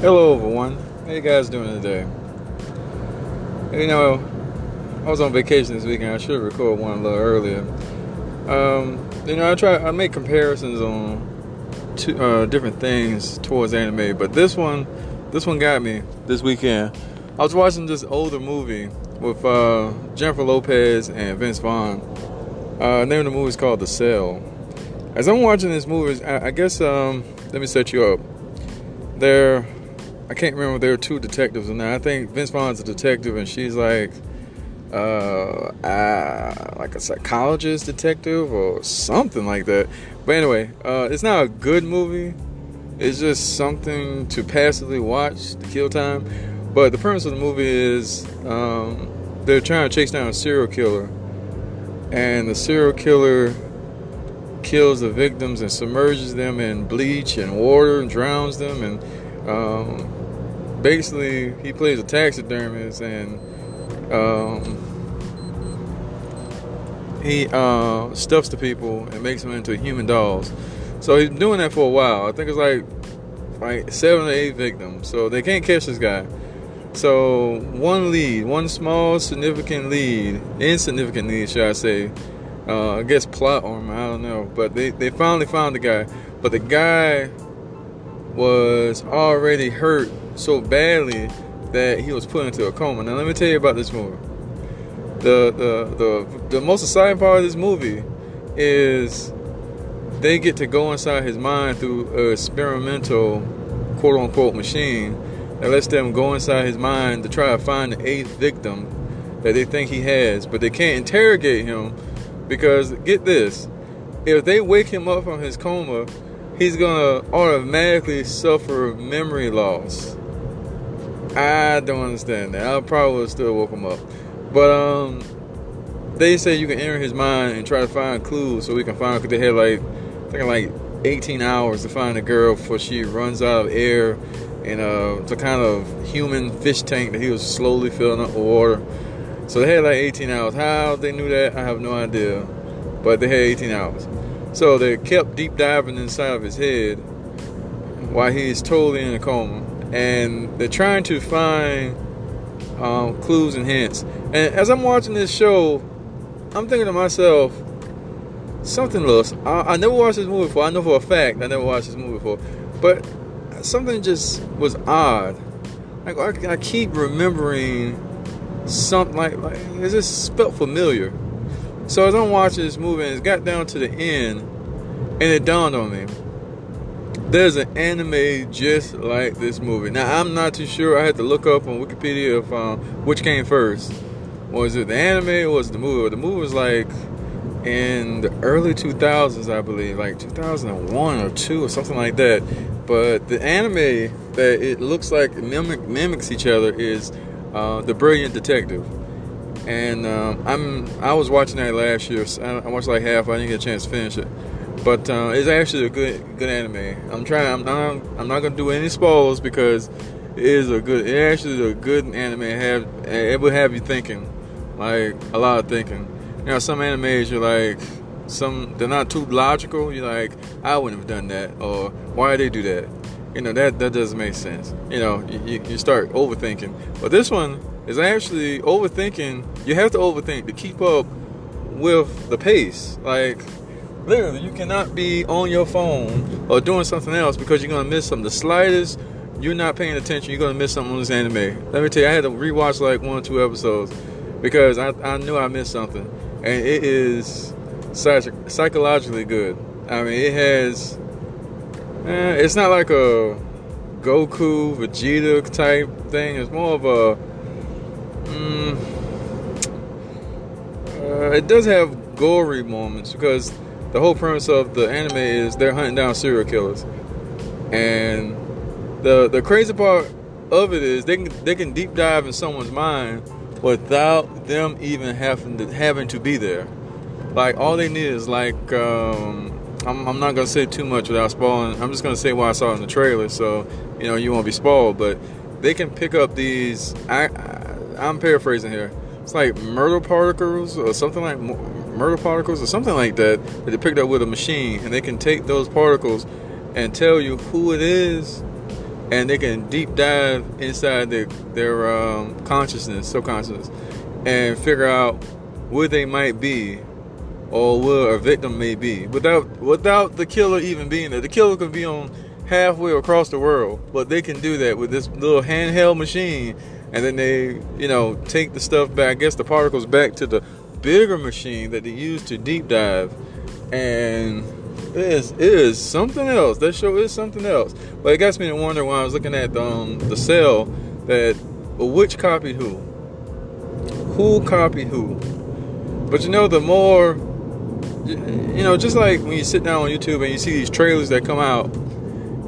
Hello, everyone. How you guys doing today? You know, I was on vacation this weekend. I should record one a little earlier. Um, you know, I try. I make comparisons on two, uh, different things towards anime, but this one, this one got me this weekend. I was watching this older movie with uh, Jennifer Lopez and Vince Vaughn. Uh, the name of the movie is called The Cell. As I'm watching this movie, I, I guess um, let me set you up. There, I can't remember. There are two detectives in there. I think Vince Vaughn's a detective, and she's like, uh, uh, like a psychologist detective or something like that. But anyway, uh, it's not a good movie. It's just something to passively watch to kill time. But the premise of the movie is um, they're trying to chase down a serial killer, and the serial killer kills the victims and submerges them in bleach and water and drowns them and um, basically he plays a taxidermist and um, he uh, stuffs the people and makes them into human dolls. So he's doing that for a while. I think it's like like seven or eight victims. So they can't catch this guy. So one lead, one small significant lead, insignificant lead, should I say? Uh, I guess plot armor. I don't know, but they they finally found the guy. But the guy was already hurt so badly that he was put into a coma. Now let me tell you about this movie. The the the the most exciting part of this movie is they get to go inside his mind through a experimental quote unquote machine that lets them go inside his mind to try to find the eighth victim that they think he has, but they can't interrogate him because get this, if they wake him up from his coma, he's gonna automatically suffer memory loss. I don't understand that. I probably still woke him up. But um they say you can enter his mind and try to find clues so we can find because they had like I think like 18 hours to find a girl before she runs out of air in a the kind of human fish tank that he was slowly filling up with water. So they had like 18 hours. How they knew that, I have no idea. But they had 18 hours. So they kept deep diving inside of his head while he's totally in a coma. And they're trying to find um, clues and hints. And as I'm watching this show, I'm thinking to myself, something looks. I, I never watched this movie before. I know for a fact I never watched this movie before. But something just was odd. Like I, I keep remembering something like, like it just felt familiar. So as I'm watching this movie and it got down to the end, and it dawned on me. There's an anime just like this movie. Now I'm not too sure. I had to look up on Wikipedia if um, which came first. Was it the anime or was it the movie? The movie was like in the early 2000s, I believe, like 2001 or two or something like that. But the anime that it looks like mimic, mimics each other is uh, the Brilliant Detective. And um, I'm I was watching that last year. I watched like half. I didn't get a chance to finish it, but uh, it's actually a good good anime. I'm trying. I'm not. I'm not gonna do any spoilers because it is a good. It actually is a good anime. Have it will have you thinking, like a lot of thinking. Know, some animes you're like, some they're not too logical. You're like, I wouldn't have done that, or why did they do that? You know that that doesn't make sense. You know, you, you start overthinking. But this one is actually overthinking. You have to overthink to keep up with the pace. Like literally, you cannot be on your phone or doing something else because you're gonna miss something. The slightest you're not paying attention, you're gonna miss something on this anime. Let me tell you, I had to rewatch like one or two episodes because I, I knew I missed something, and it is psych- psychologically good. I mean, it has. Eh, it's not like a Goku, Vegeta type thing. It's more of a. Mm, uh, it does have gory moments because the whole premise of the anime is they're hunting down serial killers, and the the crazy part of it is they can they can deep dive in someone's mind without them even having to having to be there. Like all they need is like um, I'm, I'm not gonna say too much without spoiling. I'm just gonna say what I saw in the trailer, so you know you won't be spoiled. But they can pick up these. I, I am paraphrasing here. It's like murder particles or something like murder particles or something like that that they picked up with a machine, and they can take those particles and tell you who it is and they can deep dive inside their their um, consciousness, subconscious, and figure out where they might be or where a victim may be without without the killer even being there. The killer could be on halfway across the world, but they can do that with this little handheld machine, and then they you know take the stuff back, I guess the particles back to the bigger machine that they use to deep dive, and it is, it is something else. That show is something else. But it got me to wonder when I was looking at um, the cell that which copied who? Who copied who? But you know, the more you know, just like when you sit down on YouTube and you see these trailers that come out,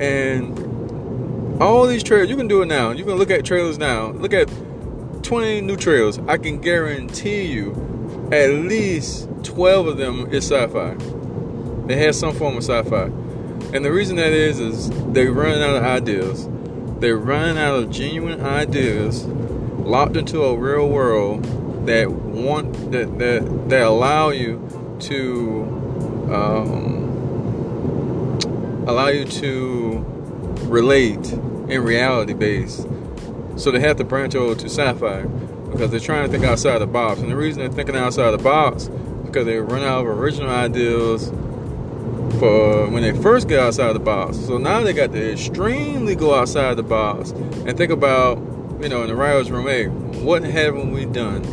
and all these trailers, you can do it now. You can look at trailers now. Look at 20 new trailers. I can guarantee you, at least 12 of them is sci-fi. They have some form of sci-fi. And the reason that is is they're running out of ideas. They're running out of genuine ideas locked into a real world that want that that, that allow you to um, allow you to relate in reality base. So they have to branch over to sci-fi because they're trying to think outside the box. And the reason they're thinking outside the box is because they run out of original ideas for when they first get outside the box. So now they got to extremely go outside the box and think about, you know, in the writer's room, hey, what haven't we done?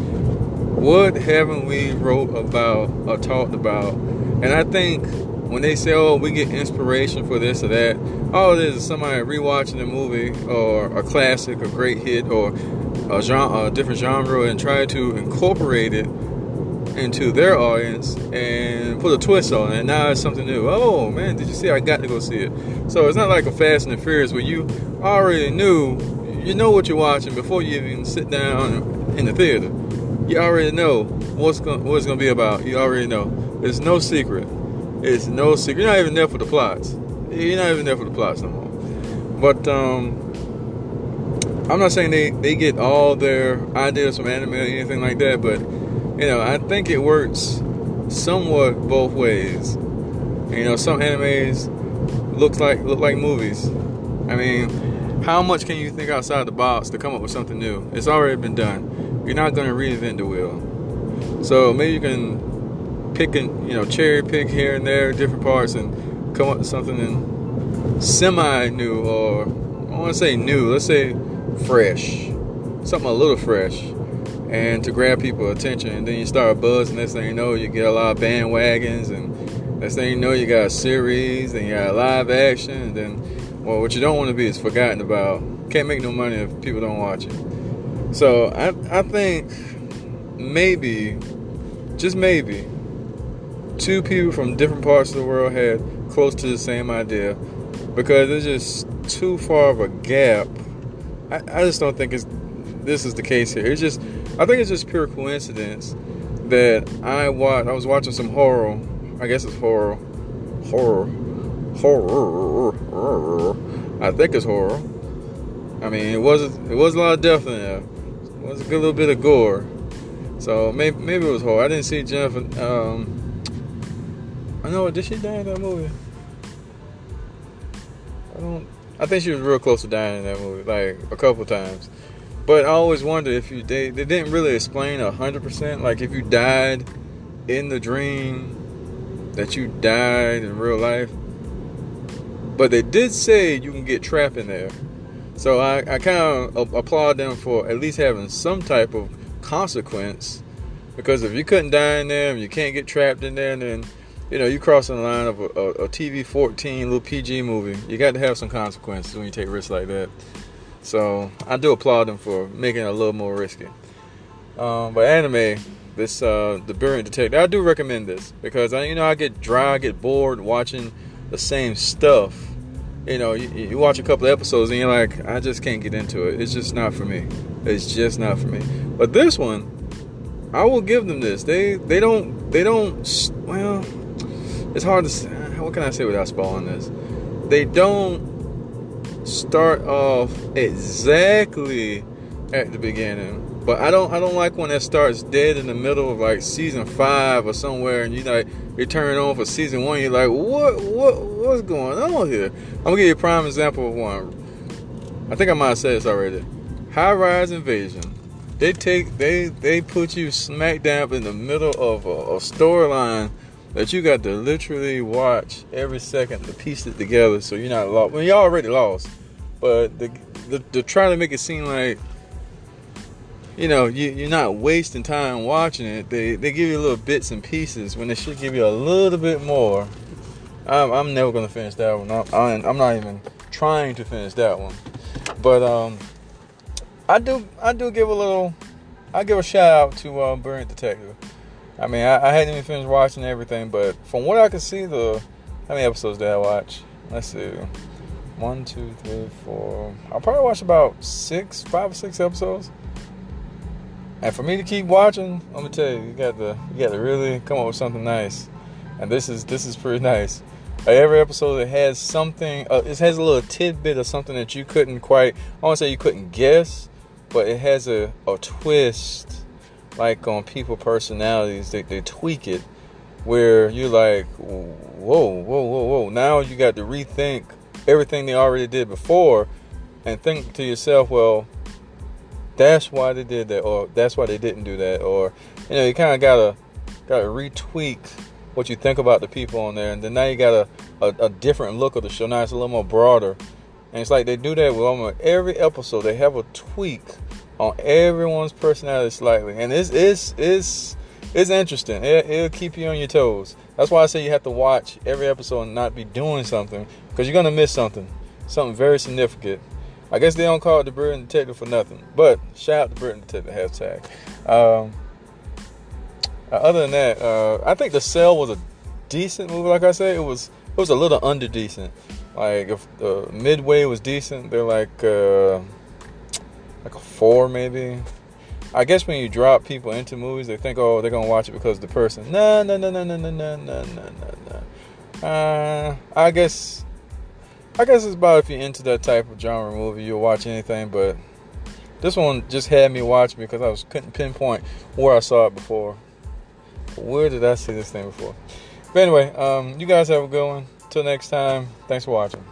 What haven't we wrote about or talked about? And I think when they say, oh, we get inspiration for this or that, all it is is somebody rewatching a movie or a classic, a great hit, or a, genre, a different genre and try to incorporate it into their audience and put a twist on it. Now it's something new. Oh man, did you see? I got to go see it. So it's not like a Fast and the Furious where you already knew, you know what you're watching before you even sit down in the theater. You already know what's going what it's going to be about. You already know. It's no secret. It's no secret. You're not even there for the plots. You're not even there for the plots no more. But um, I'm not saying they, they get all their ideas from anime or anything like that, but you know, I think it works somewhat both ways. You know, some animes looks like look like movies. I mean, how much can you think outside the box to come up with something new? It's already been done. You're not going to reinvent the wheel. So maybe you can pick and you know cherry pick here and there different parts and come up with something semi new or I want to say new. Let's say fresh, something a little fresh and to grab people's attention. And then you start buzzing. Next thing you know, you get a lot of bandwagons, and next thing you know, you got a series, and you got live action. And then, well, what you don't want to be is forgotten about. Can't make no money if people don't watch it. So I I think maybe, just maybe, two people from different parts of the world had close to the same idea because it's just too far of a gap. I, I just don't think it's this is the case here. It's just I think it's just pure coincidence that I watched. I was watching some horror. I guess it's horror, horror, horror. I think it's horror. I mean, it wasn't. It was a lot of death in there. It was a good little bit of gore. So maybe maybe it was horror. I didn't see Jennifer. Um, I know. Did she die in that movie? I don't. I think she was real close to dying in that movie, like a couple times. But I always wonder if you they, they didn't really explain hundred percent. Like if you died in the dream, that you died in real life. But they did say you can get trapped in there. So I, I kind of applaud them for at least having some type of consequence. Because if you couldn't die in there and you can't get trapped in there, then you know you crossing the line of a, a, a TV 14 little PG movie. You got to have some consequences when you take risks like that. So I do applaud them for making it a little more risky. Um, but anime, this uh, the Brilliant Detective, I do recommend this because I, you know, I get dry, I get bored watching the same stuff. You know, you, you watch a couple episodes and you're like, I just can't get into it. It's just not for me. It's just not for me. But this one, I will give them this. They they don't they don't well. It's hard to. What can I say without spoiling this? They don't start off exactly at the beginning. But I don't I don't like when it starts dead in the middle of like season five or somewhere and you like you turn on for season one, you're like, what what what's going on here? I'm gonna give you a prime example of one. I think I might have said this already. High Rise Invasion. They take they they put you smack dab in the middle of a, a storyline that you got to literally watch every second to piece it together so you're not lost. Well, you're already lost, but the, the, they're trying to make it seem like you know you, you're not wasting time watching it. They they give you little bits and pieces when they should give you a little bit more. I'm, I'm never gonna finish that one. I'm, I'm not even trying to finish that one, but um, I do I do give a little. I give a shout out to uh, Brilliant Detective. I mean, I, I, hadn't even finished watching everything, but from what I can see, the how many episodes did I watch? Let's see, one, two, three, four. I probably watched about six, five or six episodes. And for me to keep watching, let me tell you, you got to you got to really come up with something nice. And this is this is pretty nice. Every episode it has something. Uh, it has a little tidbit of something that you couldn't quite. I want to say you couldn't guess, but it has a, a twist like on people personalities they, they tweak it where you're like whoa whoa whoa whoa. Now you got to rethink everything they already did before and think to yourself well that's why they did that or that's why they didn't do that or you know you kind of gotta gotta retweak what you think about the people on there. And then now you got a, a, a different look of the show. Now it's a little more broader. And it's like they do that with almost every episode. They have a tweak on everyone's personality slightly, and it's it's it's it's interesting. It, will keep you on your toes. That's why I say you have to watch every episode and not be doing something because you're gonna miss something, something very significant. I guess they don't call it the Brilliant Detective for nothing. But shout out to Brilliant Detective hashtag. Um, uh, other than that, uh, I think The Cell was a decent movie. Like I said, it was it was a little under decent. Like if the midway was decent, they're like uh, like a four maybe. I guess when you drop people into movies, they think, oh, they're gonna watch it because the person. No, no, no, no, no, no, no, no, no, no. Uh, I guess, I guess it's about if you're into that type of genre movie, you'll watch anything. But this one just had me watch because I was couldn't pinpoint where I saw it before. Where did I see this thing before? But anyway, um, you guys have a good one. Till next time, thanks for watching.